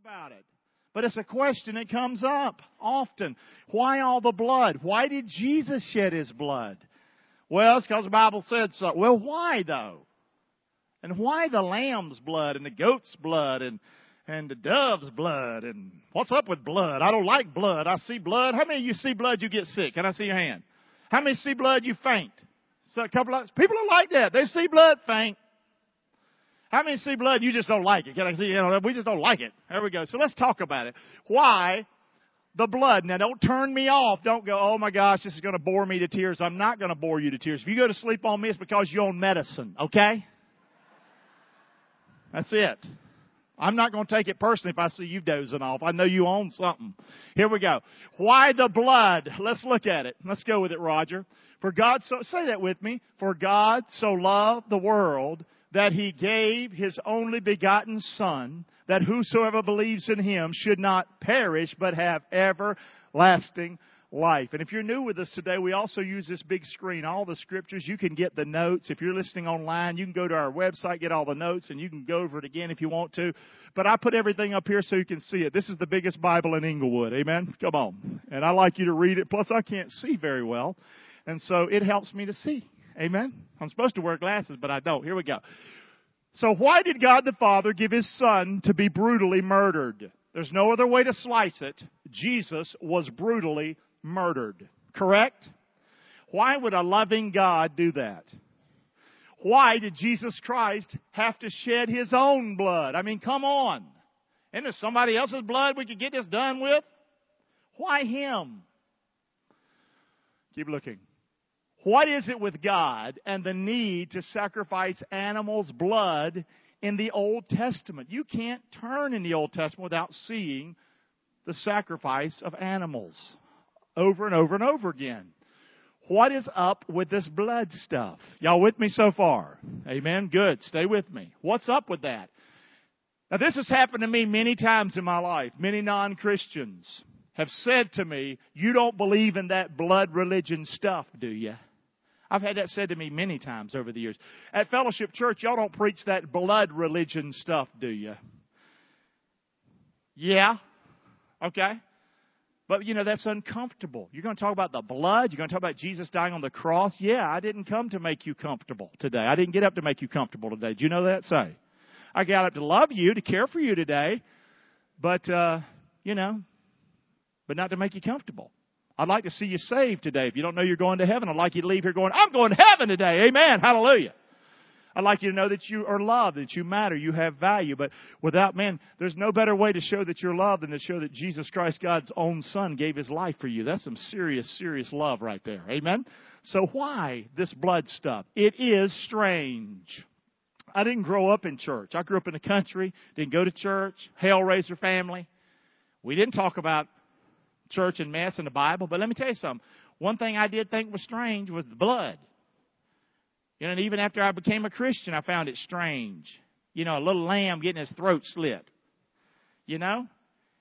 about it. But it's a question that comes up often. Why all the blood? Why did Jesus shed his blood? Well, it's because the Bible said so. Well, why though? And why the lamb's blood and the goat's blood and and the dove's blood and what's up with blood? I don't like blood. I see blood. How many of you see blood you get sick? Can I see your hand? How many see blood you faint? So a couple of people are like that. They see blood faint. How many see blood? You just don't like it. Can I see? You know, we just don't like it. There we go. So let's talk about it. Why the blood? Now don't turn me off. Don't go, oh my gosh, this is going to bore me to tears. I'm not going to bore you to tears. If you go to sleep on me, it's because you own medicine. Okay? That's it. I'm not going to take it personally if I see you dozing off. I know you own something. Here we go. Why the blood? Let's look at it. Let's go with it, Roger. For God so, say that with me. For God so loved the world that he gave his only begotten son that whosoever believes in him should not perish but have everlasting life. And if you're new with us today, we also use this big screen, all the scriptures. You can get the notes. If you're listening online, you can go to our website, get all the notes, and you can go over it again if you want to. But I put everything up here so you can see it. This is the biggest Bible in Englewood. Amen? Come on. And I like you to read it. Plus I can't see very well. And so it helps me to see. Amen? I'm supposed to wear glasses, but I don't. Here we go. So why did God the Father give His Son to be brutally murdered? There's no other way to slice it. Jesus was brutally murdered. Correct? Why would a loving God do that? Why did Jesus Christ have to shed His own blood? I mean, come on. Isn't there somebody else's blood we could get this done with? Why Him? Keep looking. What is it with God and the need to sacrifice animals' blood in the Old Testament? You can't turn in the Old Testament without seeing the sacrifice of animals over and over and over again. What is up with this blood stuff? Y'all with me so far? Amen. Good. Stay with me. What's up with that? Now this has happened to me many times in my life. Many non-Christians have said to me, you don't believe in that blood religion stuff, do you? I've had that said to me many times over the years. At Fellowship Church, y'all don't preach that blood religion stuff, do you? Yeah. Okay. But you know, that's uncomfortable. You're going to talk about the blood? You're going to talk about Jesus dying on the cross? Yeah, I didn't come to make you comfortable today. I didn't get up to make you comfortable today. Do you know that? Say. I got up to love you, to care for you today, but, uh, you know, but not to make you comfortable. I'd like to see you saved today. If you don't know you're going to heaven, I'd like you to leave here going, I'm going to heaven today. Amen. Hallelujah. I'd like you to know that you are loved, that you matter, you have value. But without man, there's no better way to show that you're loved than to show that Jesus Christ, God's own Son, gave His life for you. That's some serious, serious love right there. Amen? So why this blood stuff? It is strange. I didn't grow up in church. I grew up in the country, didn't go to church, Hellraiser family. We didn't talk about church and mass in the Bible. But let me tell you something. One thing I did think was strange was the blood. You know, and even after I became a Christian, I found it strange. You know, a little lamb getting his throat slit. You know?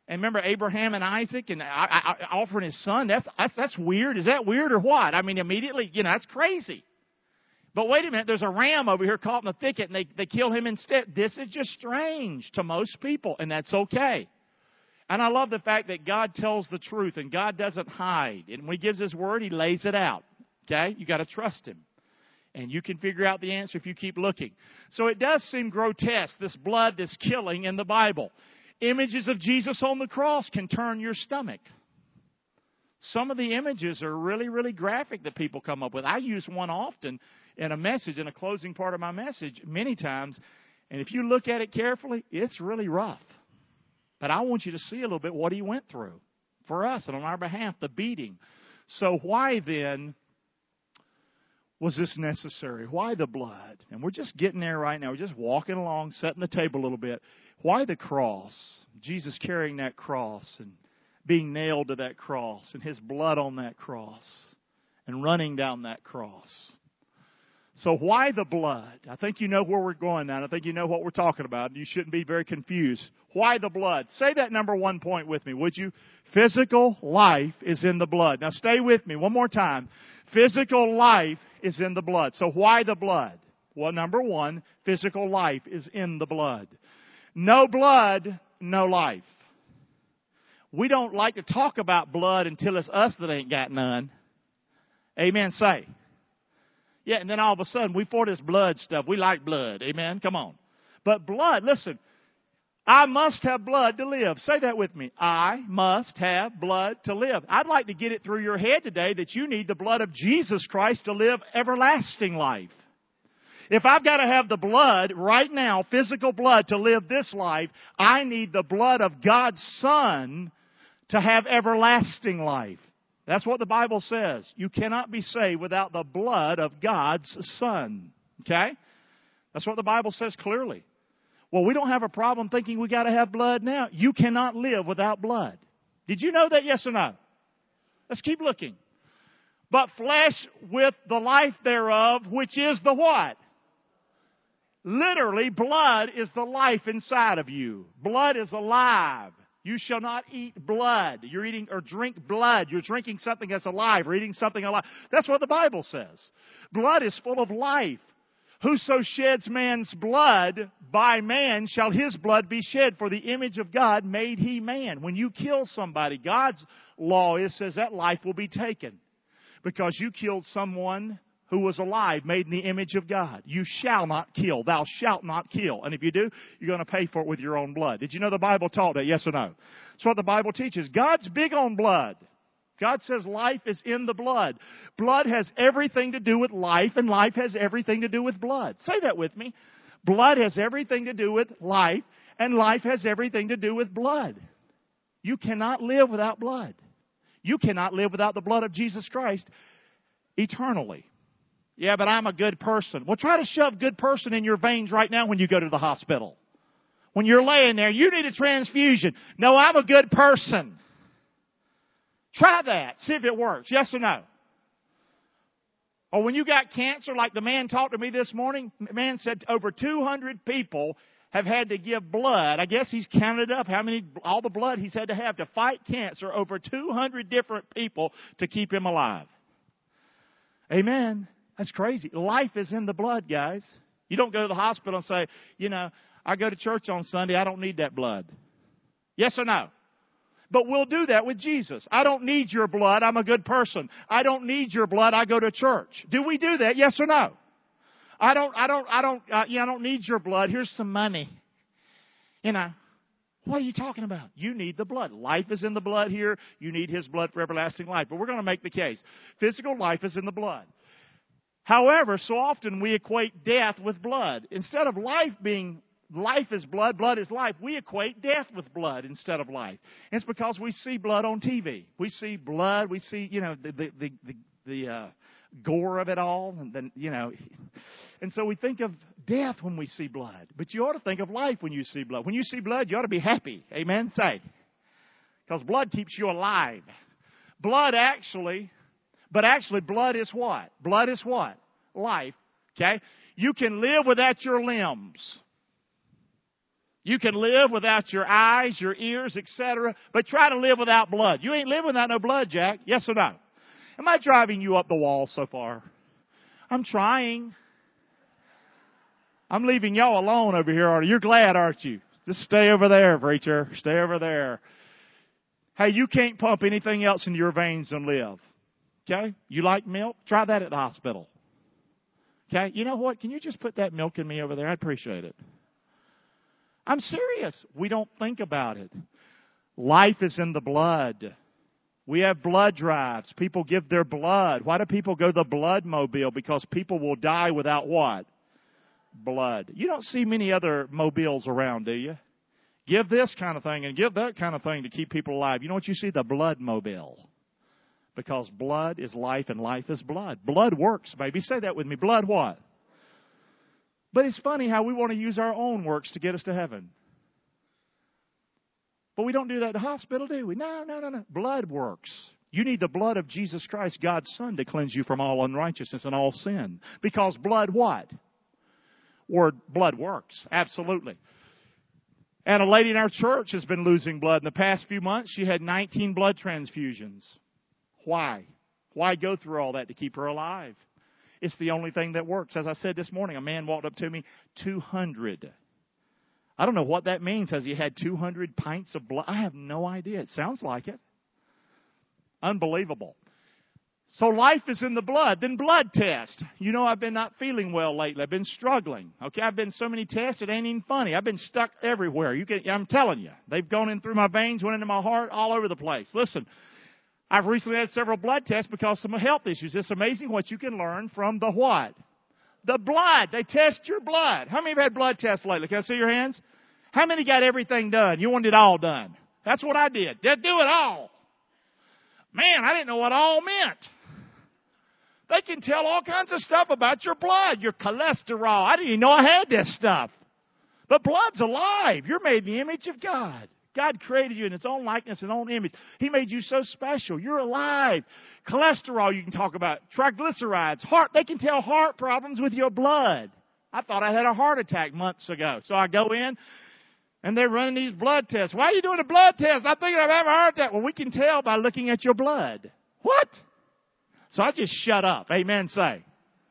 And remember Abraham and Isaac and I, I, offering his son? That's, that's, that's weird. Is that weird or what? I mean, immediately, you know, that's crazy. But wait a minute, there's a ram over here caught in the thicket and they, they kill him instead. This is just strange to most people, and that's okay. And I love the fact that God tells the truth and God doesn't hide. And when He gives His word, He lays it out. Okay? You gotta trust Him. And you can figure out the answer if you keep looking. So it does seem grotesque, this blood, this killing in the Bible. Images of Jesus on the cross can turn your stomach. Some of the images are really, really graphic that people come up with. I use one often in a message, in a closing part of my message, many times. And if you look at it carefully, it's really rough. But I want you to see a little bit what he went through for us and on our behalf, the beating. So why then was this necessary? Why the blood? And we're just getting there right now. We're just walking along, setting the table a little bit. Why the cross? Jesus carrying that cross and being nailed to that cross and his blood on that cross and running down that cross. So why the blood? I think you know where we're going now. I think you know what we're talking about. You shouldn't be very confused. Why the blood? Say that number one point with me, would you? Physical life is in the blood. Now stay with me one more time. Physical life is in the blood. So why the blood? Well, number one, physical life is in the blood. No blood no life. We don't like to talk about blood until it's us that ain't got none. Amen. Say. Yeah, and then all of a sudden we for this blood stuff. We like blood. Amen. Come on. But blood, listen, I must have blood to live. Say that with me. I must have blood to live. I'd like to get it through your head today that you need the blood of Jesus Christ to live everlasting life. If I've got to have the blood right now, physical blood to live this life, I need the blood of God's Son to have everlasting life. That's what the Bible says. You cannot be saved without the blood of God's Son. Okay? That's what the Bible says clearly. Well, we don't have a problem thinking we got to have blood now. You cannot live without blood. Did you know that? Yes or no? Let's keep looking. But flesh with the life thereof, which is the what? Literally, blood is the life inside of you. Blood is alive. You shall not eat blood. You're eating or drink blood. You're drinking something that's alive or eating something alive. That's what the Bible says. Blood is full of life. Whoso sheds man's blood, by man shall his blood be shed, for the image of God made he man. When you kill somebody, God's law is says that life will be taken. Because you killed someone who was alive, made in the image of God. You shall not kill. Thou shalt not kill. And if you do, you're going to pay for it with your own blood. Did you know the Bible taught that? Yes or no? That's what the Bible teaches. God's big on blood. God says life is in the blood. Blood has everything to do with life, and life has everything to do with blood. Say that with me. Blood has everything to do with life, and life has everything to do with blood. You cannot live without blood. You cannot live without the blood of Jesus Christ eternally. Yeah, but I'm a good person. Well, try to shove good person in your veins right now when you go to the hospital. When you're laying there, you need a transfusion. No, I'm a good person. Try that. See if it works. Yes or no? Or when you got cancer, like the man talked to me this morning, the man said over 200 people have had to give blood. I guess he's counted up how many, all the blood he's had to have to fight cancer. Over 200 different people to keep him alive. Amen. That's crazy. Life is in the blood, guys. You don't go to the hospital and say, you know, I go to church on Sunday, I don't need that blood. Yes or no? But we'll do that with Jesus. I don't need your blood. I'm a good person. I don't need your blood. I go to church. Do we do that? Yes or no? I don't, I don't, I don't, uh, yeah, I don't need your blood. Here's some money. You know, what are you talking about? You need the blood. Life is in the blood here. You need His blood for everlasting life. But we're going to make the case. Physical life is in the blood. However, so often we equate death with blood. Instead of life being life is blood, blood is life. We equate death with blood instead of life. It's because we see blood on TV. We see blood. We see, you know, the the the, the, the uh, gore of it all, and then you know, and so we think of death when we see blood. But you ought to think of life when you see blood. When you see blood, you ought to be happy. Amen. Say, because blood keeps you alive. Blood actually, but actually, blood is what? Blood is what? Life. Okay. You can live without your limbs. You can live without your eyes, your ears, etc., but try to live without blood. You ain't living without no blood, Jack. Yes or no? Am I driving you up the wall so far? I'm trying. I'm leaving y'all alone over here. are you? You're glad, aren't you? Just stay over there, preacher. Stay over there. Hey, you can't pump anything else into your veins and live. Okay? You like milk? Try that at the hospital. Okay? You know what? Can you just put that milk in me over there? I'd appreciate it. I'm serious. We don't think about it. Life is in the blood. We have blood drives. People give their blood. Why do people go the blood mobile? Because people will die without what? Blood. You don't see many other mobiles around, do you? Give this kind of thing and give that kind of thing to keep people alive. You know what you see? The blood mobile. Because blood is life and life is blood. Blood works, baby. Say that with me. Blood what? But it's funny how we want to use our own works to get us to heaven. But we don't do that at the hospital, do we? No, no, no, no. Blood works. You need the blood of Jesus Christ, God's Son, to cleanse you from all unrighteousness and all sin. Because blood what? Word blood works. Absolutely. And a lady in our church has been losing blood in the past few months. She had 19 blood transfusions. Why? Why go through all that to keep her alive? It's the only thing that works. As I said this morning, a man walked up to me, 200. I don't know what that means. Has he had 200 pints of blood? I have no idea. It sounds like it. Unbelievable. So life is in the blood. Then blood test. You know, I've been not feeling well lately. I've been struggling. Okay, I've been so many tests, it ain't even funny. I've been stuck everywhere. You can, I'm telling you. They've gone in through my veins, went into my heart, all over the place. Listen, I've recently had several blood tests because of some health issues. It's amazing what you can learn from the what? The blood. They test your blood. How many have had blood tests lately? Can I see your hands? How many got everything done? You wanted it all done. That's what I did. Did do it all. Man, I didn't know what all meant. They can tell all kinds of stuff about your blood, your cholesterol. I didn't even know I had this stuff. But blood's alive. You're made in the image of God. God created you in His own likeness and own image. He made you so special. You're alive. Cholesterol, you can talk about. Triglycerides, heart. They can tell heart problems with your blood. I thought I had a heart attack months ago. So I go in and they're running these blood tests. Why are you doing a blood test? I'm thinking I'm having a heart attack. Well, we can tell by looking at your blood. What? So I just shut up. Amen. Say.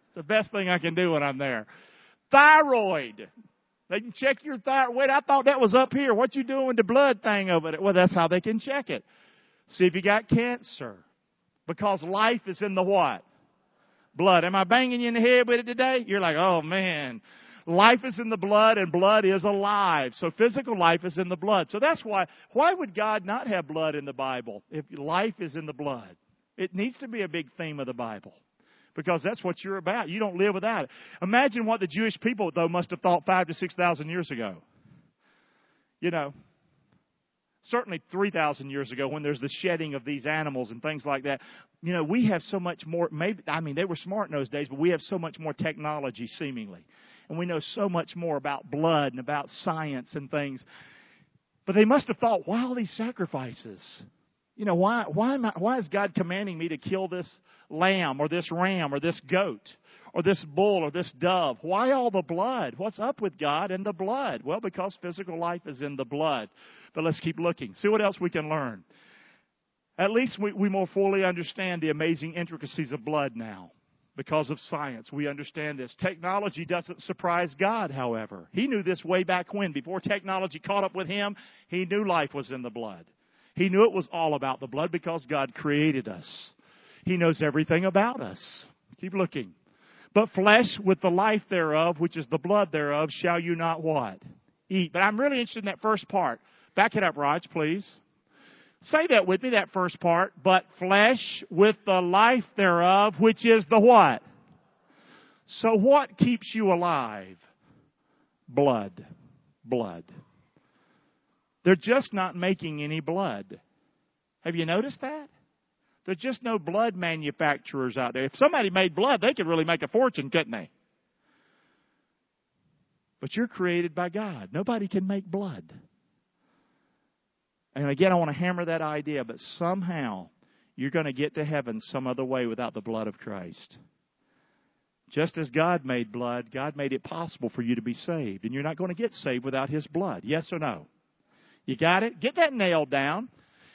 It's the best thing I can do when I'm there. Thyroid. They can check your thyroid. Wait, I thought that was up here. What you doing with the blood thing over there? Well, that's how they can check it. See if you got cancer. Because life is in the what? Blood. Am I banging you in the head with it today? You're like, oh man. Life is in the blood and blood is alive. So physical life is in the blood. So that's why, why would God not have blood in the Bible if life is in the blood? It needs to be a big theme of the Bible because that's what you're about. You don't live without it. Imagine what the Jewish people, though, must have thought five to six thousand years ago. You know, certainly 3,000 years ago when there's the shedding of these animals and things like that. You know, we have so much more, maybe, I mean, they were smart in those days, but we have so much more technology seemingly. And we know so much more about blood and about science and things. But they must have thought, why all these sacrifices? You know, why, why, am I, why is God commanding me to kill this lamb or this ram or this goat or this bull or this dove? Why all the blood? What's up with God and the blood? Well, because physical life is in the blood. But let's keep looking. See what else we can learn. At least we, we more fully understand the amazing intricacies of blood now because of science. We understand this. Technology doesn't surprise God, however. He knew this way back when. Before technology caught up with him, he knew life was in the blood. He knew it was all about the blood because God created us. He knows everything about us. Keep looking. But flesh with the life thereof, which is the blood thereof, shall you not what? Eat. But I'm really interested in that first part. Back it up, Raj, please. Say that with me, that first part. But flesh with the life thereof, which is the what? So what keeps you alive? Blood. Blood. They're just not making any blood. Have you noticed that? There's just no blood manufacturers out there. If somebody made blood, they could really make a fortune, couldn't they? But you're created by God. Nobody can make blood. And again, I want to hammer that idea, but somehow you're going to get to heaven some other way without the blood of Christ. Just as God made blood, God made it possible for you to be saved. And you're not going to get saved without His blood. Yes or no? You got it? Get that nailed down.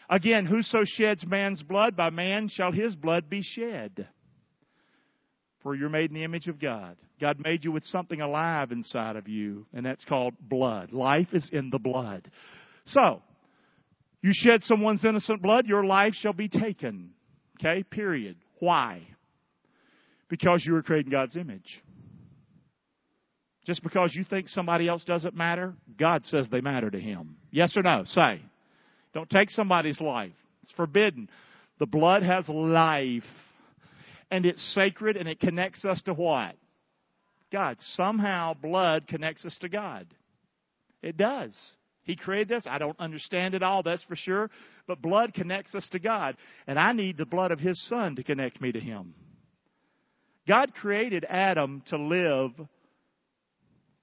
Again, whoso sheds man's blood, by man shall his blood be shed. For you're made in the image of God. God made you with something alive inside of you, and that's called blood. Life is in the blood. So, you shed someone's innocent blood, your life shall be taken. Okay? Period. Why? Because you were created in God's image. Just because you think somebody else doesn't matter, God says they matter to Him. Yes or no? Say. Don't take somebody's life. It's forbidden. The blood has life. And it's sacred and it connects us to what? God. Somehow blood connects us to God. It does. He created this. I don't understand it all, that's for sure. But blood connects us to God. And I need the blood of His Son to connect me to Him. God created Adam to live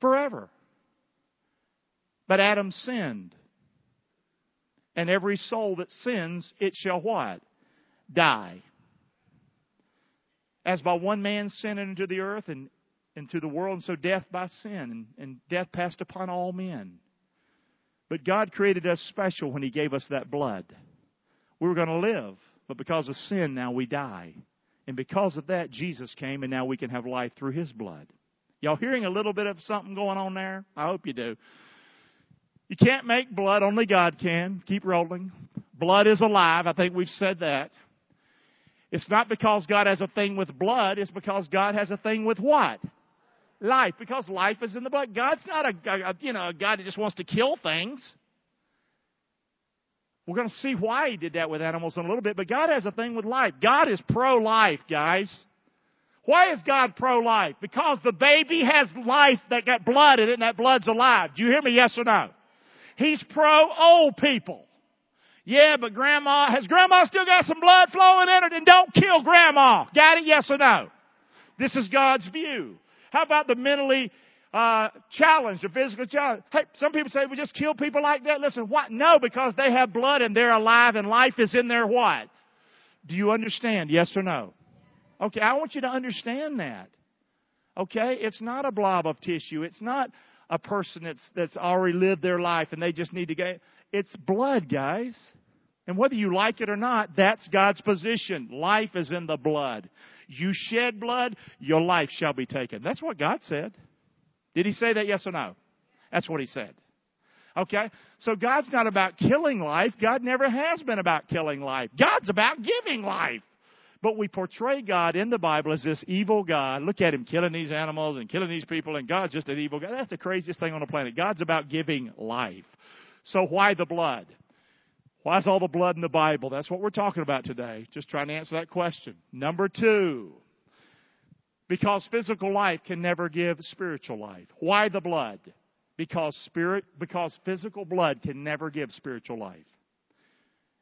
forever. But Adam sinned. And every soul that sins, it shall what? Die. As by one man sin into the earth and into the world, and so death by sin, and, and death passed upon all men. But God created us special when He gave us that blood. We were going to live, but because of sin, now we die. And because of that, Jesus came, and now we can have life through His blood. Y'all hearing a little bit of something going on there? I hope you do. You can't make blood, only God can. Keep rolling. Blood is alive. I think we've said that. It's not because God has a thing with blood, it's because God has a thing with what? Life. Because life is in the blood. God's not a, a you know, a God that just wants to kill things. We're going to see why he did that with animals in a little bit, but God has a thing with life. God is pro-life, guys. Why is God pro-life? Because the baby has life that got blood in it and that blood's alive. Do you hear me? Yes or no? He's pro-old people. Yeah, but grandma, has grandma still got some blood flowing in her? Then don't kill grandma. Got it? Yes or no? This is God's view. How about the mentally uh, challenged or physically challenged? Hey, some people say we just kill people like that. Listen, what? No, because they have blood and they're alive and life is in their what? Do you understand? Yes or no? Okay, I want you to understand that. Okay? It's not a blob of tissue. It's not a person that's, that's already lived their life and they just need to get, it's blood, guys. And whether you like it or not, that's God's position. Life is in the blood. You shed blood, your life shall be taken. That's what God said. Did he say that, yes or no? That's what he said. Okay? So God's not about killing life. God never has been about killing life. God's about giving life. But we portray God in the Bible as this evil God. Look at him killing these animals and killing these people, and God's just an evil God. That's the craziest thing on the planet. God's about giving life. So why the blood? Why is all the blood in the Bible? That's what we're talking about today. Just trying to answer that question. Number two, because physical life can never give spiritual life. Why the blood? Because spirit, because physical blood can never give spiritual life.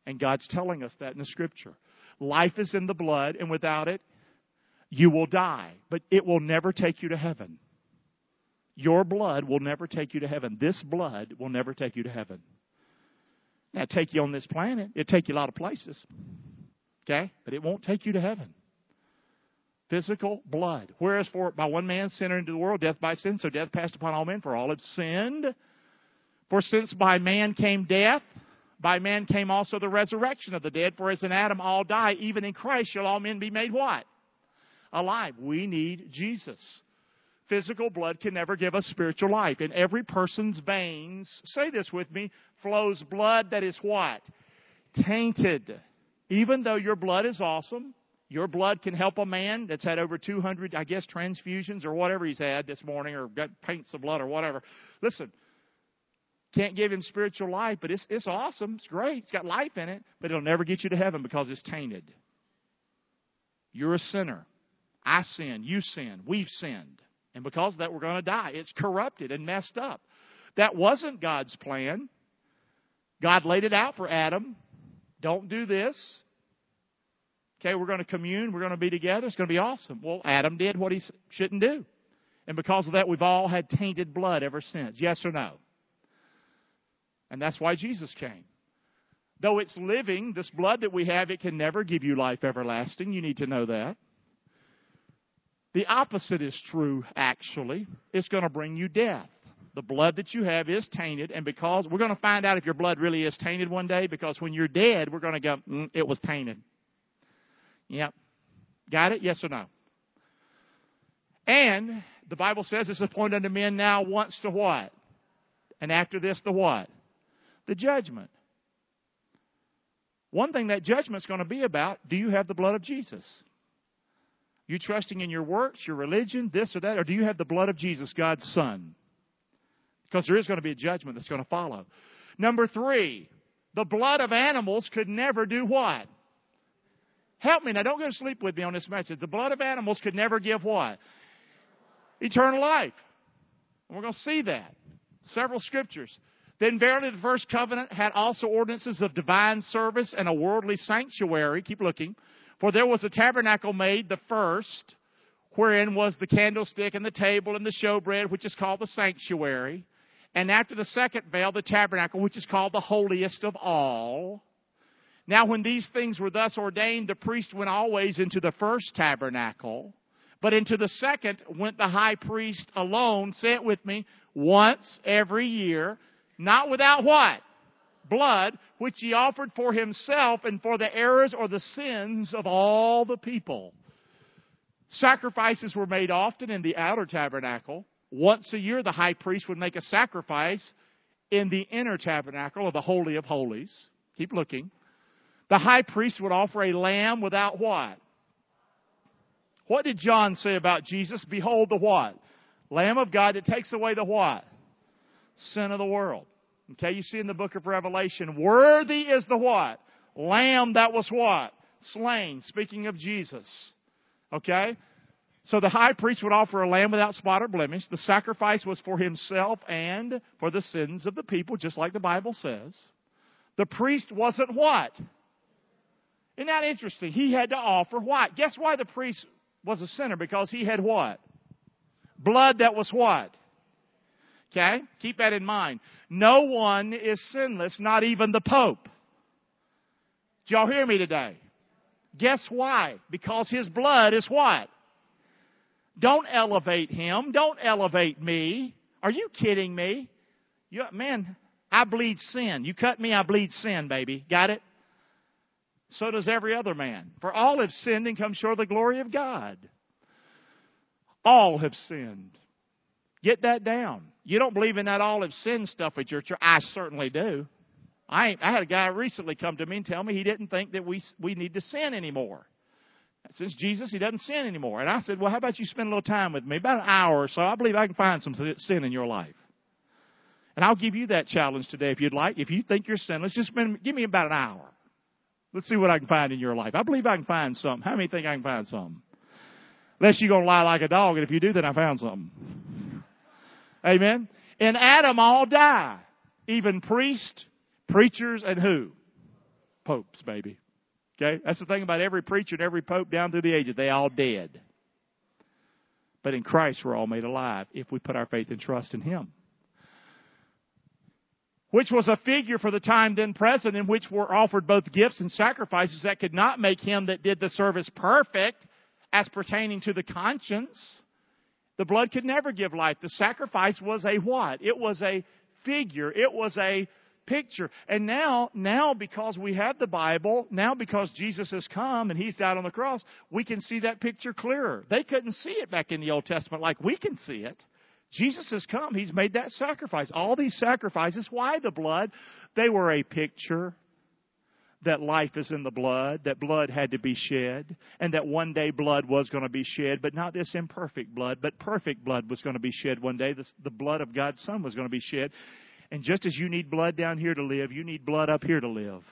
And God's telling us that in the scripture. Life is in the blood, and without it, you will die. But it will never take you to heaven. Your blood will never take you to heaven. This blood will never take you to heaven. Now, take you on this planet. It'll take you a lot of places. Okay? But it won't take you to heaven. Physical blood. Whereas for by one man sin into the world, death by sin, so death passed upon all men, for all have sinned. For since by man came death, by man came also the resurrection of the dead, for as in Adam all die, even in Christ shall all men be made what? Alive. We need Jesus. Physical blood can never give us spiritual life. In every person's veins, say this with me, flows blood that is what? Tainted. Even though your blood is awesome, your blood can help a man that's had over 200, I guess, transfusions or whatever he's had this morning or got paints of blood or whatever. Listen, can't give him spiritual life, but it's, it's awesome. It's great. It's got life in it, but it'll never get you to heaven because it's tainted. You're a sinner. I sin. You sin. We've sinned. And because of that, we're going to die. It's corrupted and messed up. That wasn't God's plan. God laid it out for Adam. Don't do this. Okay, we're going to commune. We're going to be together. It's going to be awesome. Well, Adam did what he shouldn't do. And because of that, we've all had tainted blood ever since. Yes or no? And that's why Jesus came. Though it's living, this blood that we have, it can never give you life everlasting. You need to know that. The opposite is true, actually. It's going to bring you death. The blood that you have is tainted, and because we're going to find out if your blood really is tainted one day, because when you're dead, we're going to go, mm, it was tainted. Yep. Got it? Yes or no? And the Bible says it's appointed unto men now once to what? And after this, the what? The judgment. One thing that judgment's going to be about do you have the blood of Jesus? You trusting in your works, your religion, this or that, or do you have the blood of Jesus, God's Son? Because there is going to be a judgment that's going to follow. Number three, the blood of animals could never do what? Help me now, don't go to sleep with me on this message. The blood of animals could never give what? Eternal life. And we're going to see that. Several scriptures. Then verily the first covenant had also ordinances of divine service and a worldly sanctuary. Keep looking. For there was a tabernacle made, the first, wherein was the candlestick and the table and the showbread, which is called the sanctuary. And after the second veil, the tabernacle, which is called the holiest of all. Now, when these things were thus ordained, the priest went always into the first tabernacle, but into the second went the high priest alone, say it with me, once every year, not without what? Blood, which he offered for himself and for the errors or the sins of all the people. Sacrifices were made often in the outer tabernacle. Once a year, the high priest would make a sacrifice in the inner tabernacle of the Holy of Holies. Keep looking. The high priest would offer a lamb without what? What did John say about Jesus? Behold the what? Lamb of God that takes away the what? Sin of the world. Okay, you see in the book of Revelation, worthy is the what? Lamb that was what? Slain. Speaking of Jesus. Okay? So the high priest would offer a lamb without spot or blemish. The sacrifice was for himself and for the sins of the people, just like the Bible says. The priest wasn't what? Isn't that interesting? He had to offer what? Guess why the priest was a sinner? Because he had what? Blood that was what? Okay? Keep that in mind. No one is sinless, not even the Pope. Did y'all hear me today? Guess why? Because his blood is what? Don't elevate him. Don't elevate me. Are you kidding me? You, man, I bleed sin. You cut me, I bleed sin, baby. Got it? So does every other man. For all have sinned and come short of the glory of God. All have sinned. Get that down. You don't believe in that all have sinned stuff at your church. I certainly do. I, I had a guy recently come to me and tell me he didn't think that we, we need to sin anymore. Since Jesus, he doesn't sin anymore. And I said, well, how about you spend a little time with me? About an hour or so. I believe I can find some sin in your life. And I'll give you that challenge today if you'd like. If you think you're sinless, just spend, give me about an hour. Let's see what I can find in your life. I believe I can find something. How many think I can find something? Unless you're going to lie like a dog, and if you do, then I found something. Amen. In Adam, all die. Even priests, preachers, and who? Popes, baby. Okay? That's the thing about every preacher and every pope down through the ages. They all dead. But in Christ, we're all made alive if we put our faith and trust in Him which was a figure for the time then present in which were offered both gifts and sacrifices that could not make him that did the service perfect as pertaining to the conscience. The blood could never give life. The sacrifice was a what? It was a figure. It was a picture. And now, now because we have the Bible, now because Jesus has come and He's died on the cross, we can see that picture clearer. They couldn't see it back in the Old Testament like we can see it. Jesus has come. He's made that sacrifice. All these sacrifices. Why the blood? They were a picture that life is in the blood, that blood had to be shed, and that one day blood was going to be shed, but not this imperfect blood, but perfect blood was going to be shed one day. The blood of God's Son was going to be shed. And just as you need blood down here to live, you need blood up here to live.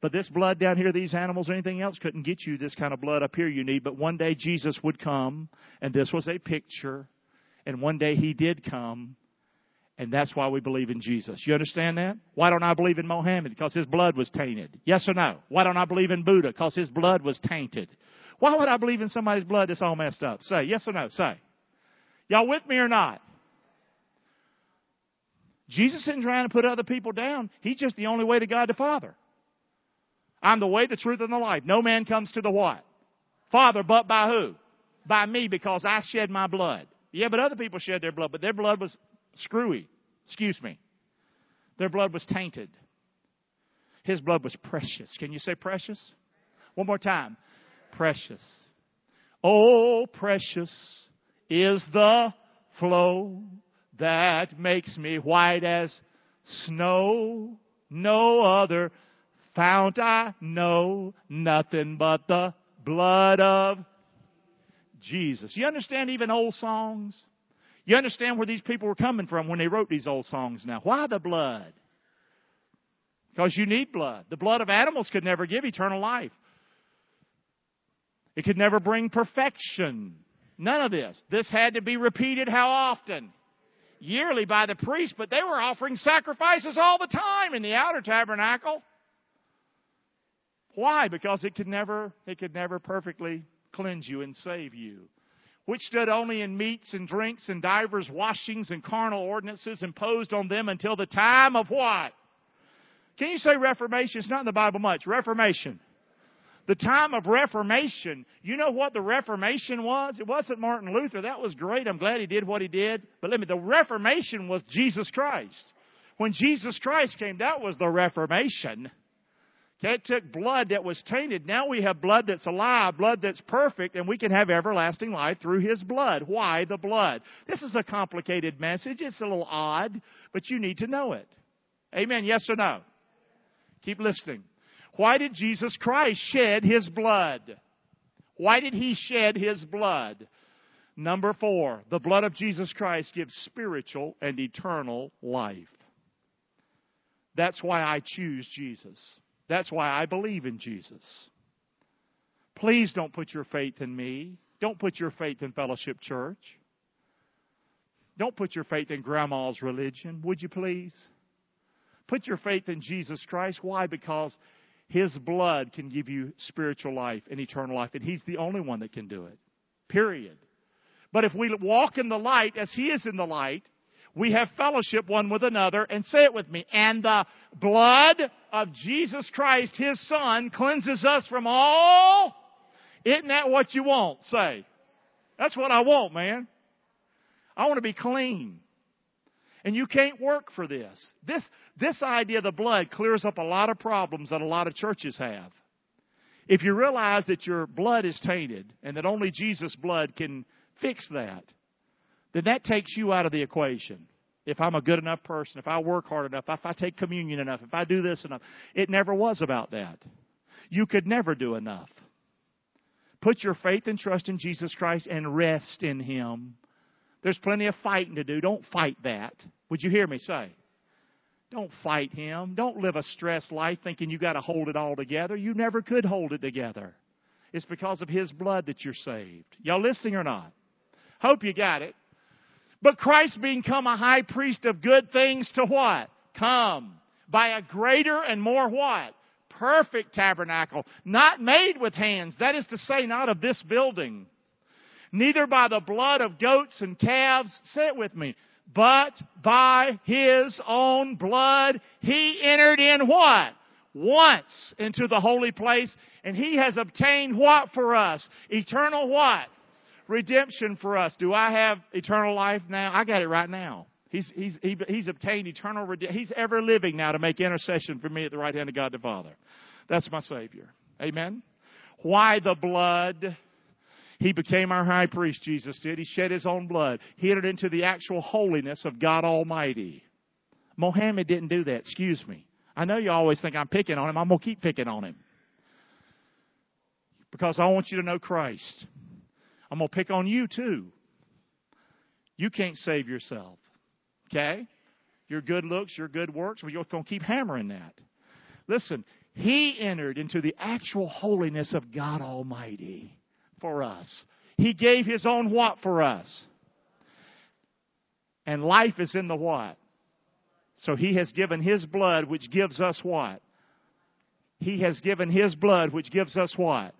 But this blood down here, these animals or anything else couldn't get you this kind of blood up here you need. But one day Jesus would come, and this was a picture and one day he did come, and that's why we believe in Jesus. You understand that? Why don't I believe in Mohammed? Because his blood was tainted. Yes or no? Why don't I believe in Buddha? Because his blood was tainted. Why would I believe in somebody's blood that's all messed up? Say, yes or no? Say. Y'all with me or not? Jesus isn't trying to put other people down. He's just the only way to God the Father. I'm the way, the truth, and the life. No man comes to the what? Father, but by who? By me, because I shed my blood. Yeah, but other people shed their blood, but their blood was screwy. Excuse me. Their blood was tainted. His blood was precious. Can you say precious? One more time. Precious. Oh, precious is the flow that makes me white as snow. No other fount I know, nothing but the blood of Jesus. You understand even old songs? You understand where these people were coming from when they wrote these old songs now. Why the blood? Because you need blood. The blood of animals could never give eternal life. It could never bring perfection. None of this. This had to be repeated how often? Yearly by the priest, but they were offering sacrifices all the time in the outer tabernacle. Why? Because it could never, it could never perfectly cleanse you and save you, which stood only in meats and drinks and divers washings and carnal ordinances imposed on them until the time of what? Can you say Reformation? It's not in the Bible much. Reformation. The time of Reformation. You know what the Reformation was? It wasn't Martin Luther. That was great. I'm glad he did what he did. But let me, the Reformation was Jesus Christ. When Jesus Christ came, that was the Reformation. Okay, it took blood that was tainted. Now we have blood that's alive, blood that's perfect, and we can have everlasting life through His blood. Why the blood? This is a complicated message. It's a little odd, but you need to know it. Amen. Yes or no? Keep listening. Why did Jesus Christ shed his blood? Why did he shed his blood? Number four, the blood of Jesus Christ gives spiritual and eternal life. That's why I choose Jesus. That's why I believe in Jesus. Please don't put your faith in me. Don't put your faith in Fellowship Church. Don't put your faith in grandma's religion, would you please? Put your faith in Jesus Christ. Why? Because His blood can give you spiritual life and eternal life, and He's the only one that can do it. Period. But if we walk in the light as He is in the light, we have fellowship one with another, and say it with me. And the blood of Jesus Christ, His Son, cleanses us from all. Isn't that what you want? Say. That's what I want, man. I want to be clean. And you can't work for this. This, this idea of the blood clears up a lot of problems that a lot of churches have. If you realize that your blood is tainted and that only Jesus' blood can fix that, then that takes you out of the equation. If I'm a good enough person, if I work hard enough, if I take communion enough, if I do this enough, it never was about that. You could never do enough. Put your faith and trust in Jesus Christ and rest in Him there's plenty of fighting to do. Don't fight that. Would you hear me say? Don't fight him. Don't live a stressed life thinking you got to hold it all together. You never could hold it together. It's because of his blood that you're saved. Y'all listening or not? Hope you got it. But Christ being come a high priest of good things to what? Come. By a greater and more what? Perfect tabernacle. Not made with hands. That is to say, not of this building neither by the blood of goats and calves, say it with me, but by his own blood he entered in what? Once into the holy place, and he has obtained what for us? Eternal what? Redemption for us. Do I have eternal life now? I got it right now. He's, he's, he, he's obtained eternal redemption. He's ever living now to make intercession for me at the right hand of God the Father. That's my Savior. Amen. Why the blood? He became our high priest, Jesus did. He shed his own blood. He entered into the actual holiness of God Almighty. Mohammed didn't do that. Excuse me. I know you always think I'm picking on him. I'm going to keep picking on him. Because I want you to know Christ. I'm going to pick on you too. You can't save yourself. Okay? Your good looks, your good works, we're going to keep hammering that. Listen, he entered into the actual holiness of God Almighty for us. He gave His own what for us? And life is in the what? So He has given His blood, which gives us what? He has given His blood, which gives us what?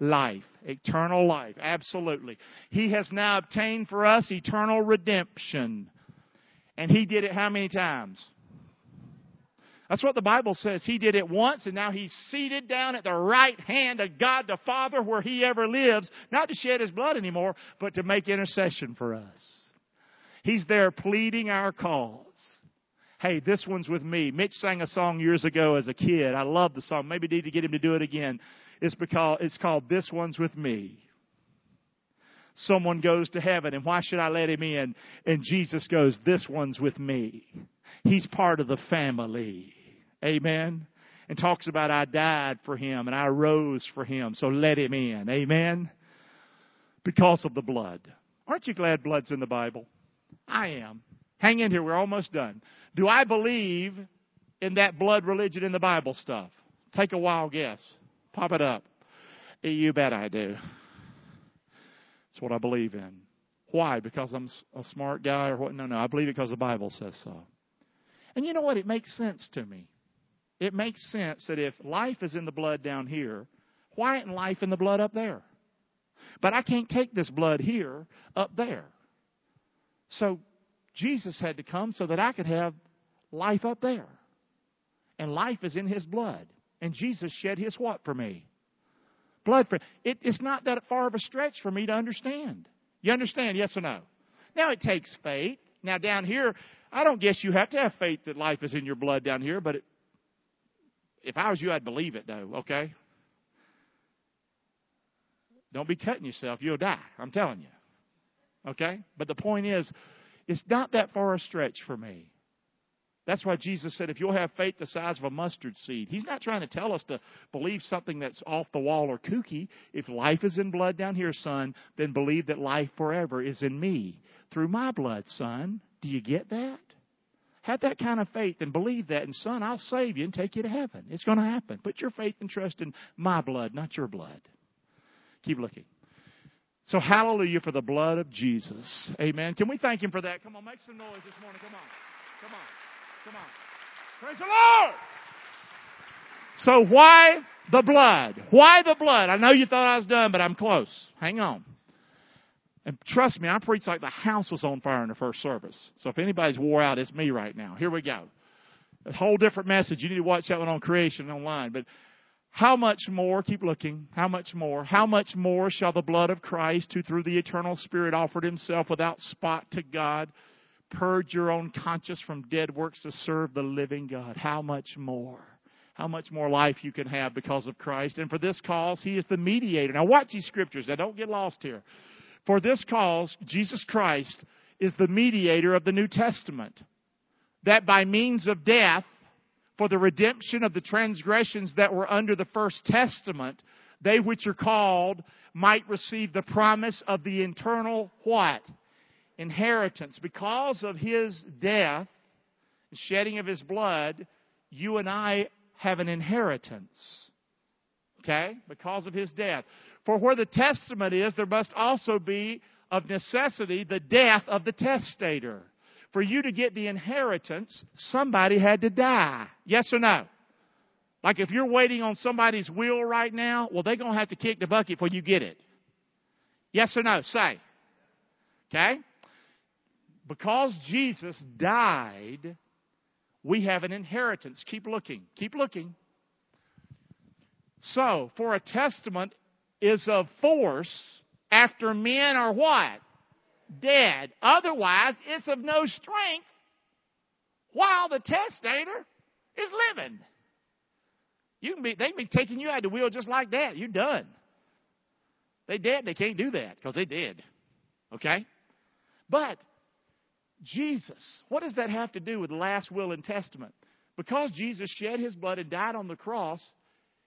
Life. Eternal life. Absolutely. He has now obtained for us eternal redemption. And He did it how many times? That's what the Bible says. He did it once and now he's seated down at the right hand of God the Father where he ever lives, not to shed his blood anymore, but to make intercession for us. He's there pleading our cause. Hey, this one's with me. Mitch sang a song years ago as a kid. I love the song. Maybe need to get him to do it again. It's because it's called This One's With Me. Someone goes to heaven and why should I let him in? And Jesus goes, This one's with me. He's part of the family. Amen. And talks about I died for him and I rose for him. So let him in. Amen. Because of the blood. Aren't you glad blood's in the Bible? I am. Hang in here. We're almost done. Do I believe in that blood religion in the Bible stuff? Take a wild guess. Pop it up. Eh, you bet I do. It's what I believe in. Why? Because I'm a smart guy or what? No, no. I believe it because the Bible says so. And you know what? It makes sense to me it makes sense that if life is in the blood down here, why isn't life in the blood up there? But I can't take this blood here up there. So Jesus had to come so that I could have life up there. And life is in his blood. And Jesus shed his what for me? Blood for it, it's not that far of a stretch for me to understand. You understand, yes or no? Now it takes faith. Now down here, I don't guess you have to have faith that life is in your blood down here, but it, if I was you, I'd believe it, though, okay? Don't be cutting yourself. You'll die. I'm telling you. Okay? But the point is, it's not that far a stretch for me. That's why Jesus said, if you'll have faith the size of a mustard seed, He's not trying to tell us to believe something that's off the wall or kooky. If life is in blood down here, son, then believe that life forever is in me through my blood, son. Do you get that? Have that kind of faith and believe that, and son, I'll save you and take you to heaven. It's going to happen. Put your faith and trust in my blood, not your blood. Keep looking. So, hallelujah for the blood of Jesus. Amen. Can we thank Him for that? Come on, make some noise this morning. Come on. Come on. Come on. Praise the Lord. So why the blood? Why the blood? I know you thought I was done, but I'm close. Hang on. And trust me, I preached like the house was on fire in the first service. So if anybody's wore out, it's me right now. Here we go. A whole different message. You need to watch that one on creation online. But how much more, keep looking, how much more, how much more shall the blood of Christ, who through the eternal Spirit offered himself without spot to God, purge your own conscience from dead works to serve the living God. How much more? How much more life you can have because of Christ. And for this cause, He is the mediator. Now watch these scriptures. Now don't get lost here. For this cause, Jesus Christ is the mediator of the New Testament. That by means of death, for the redemption of the transgressions that were under the first testament, they which are called might receive the promise of the eternal what? Inheritance. Because of his death, and shedding of his blood, you and I have an inheritance. Okay? Because of his death. For where the testament is, there must also be, of necessity, the death of the testator. For you to get the inheritance, somebody had to die. Yes or no? Like if you're waiting on somebody's will right now, well, they're going to have to kick the bucket before you get it. Yes or no? Say. Okay? Because Jesus died, we have an inheritance. Keep looking. Keep looking. So, for a testament is of force after men are what? Dead. Otherwise, it's of no strength while the testator is living. You can be, they can be taking you out of the wheel just like that. You're done. They dead. They can't do that because they did. Okay? But Jesus. What does that have to do with last will and testament? Because Jesus shed his blood and died on the cross,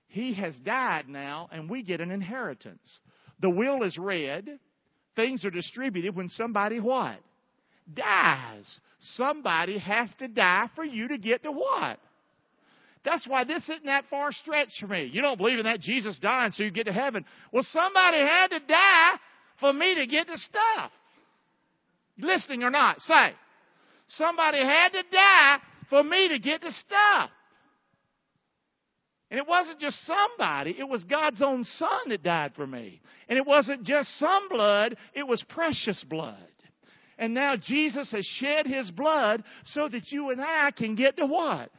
he has died now, and we get an inheritance. The will is read, things are distributed when somebody what? Dies. Somebody has to die for you to get to what? That's why this isn't that far stretch for me. You don't believe in that Jesus dying so you get to heaven. Well, somebody had to die for me to get the stuff. Listening or not, say. Somebody had to die for me to get the stuff. And it wasn't just somebody, it was God's own Son that died for me. And it wasn't just some blood, it was precious blood. And now Jesus has shed his blood so that you and I can get to what?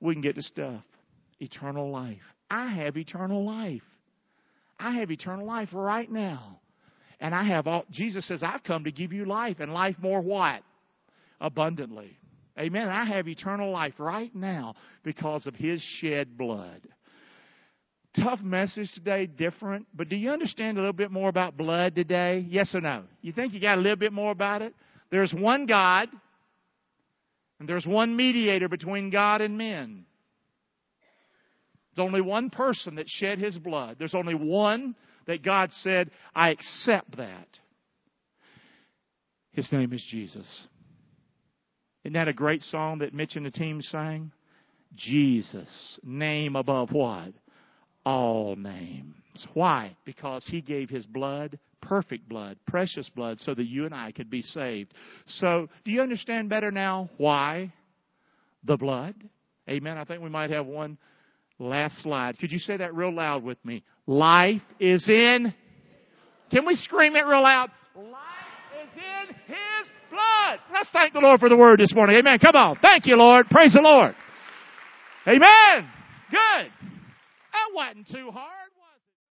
We can get to stuff. Eternal life. I have eternal life. I have eternal life right now. And I have all, Jesus says, I've come to give you life and life more what? Abundantly. Amen. I have eternal life right now because of His shed blood. Tough message today, different, but do you understand a little bit more about blood today? Yes or no? You think you got a little bit more about it? There's one God, and there's one mediator between God and men. There's only one person that shed his blood. There's only one that God said, I accept that. His name is Jesus. Isn't that a great song that Mitch and the team sang? Jesus, name above what? All names. Why? Because he gave his blood, perfect blood, precious blood, so that you and I could be saved. So, do you understand better now why the blood? Amen. I think we might have one last slide. Could you say that real loud with me? Life is in. Can we scream it real loud? Life is in His blood. Let's thank the Lord for the word this morning. Amen. Come on. Thank you, Lord. Praise the Lord. Amen. Good. That wasn't too hard.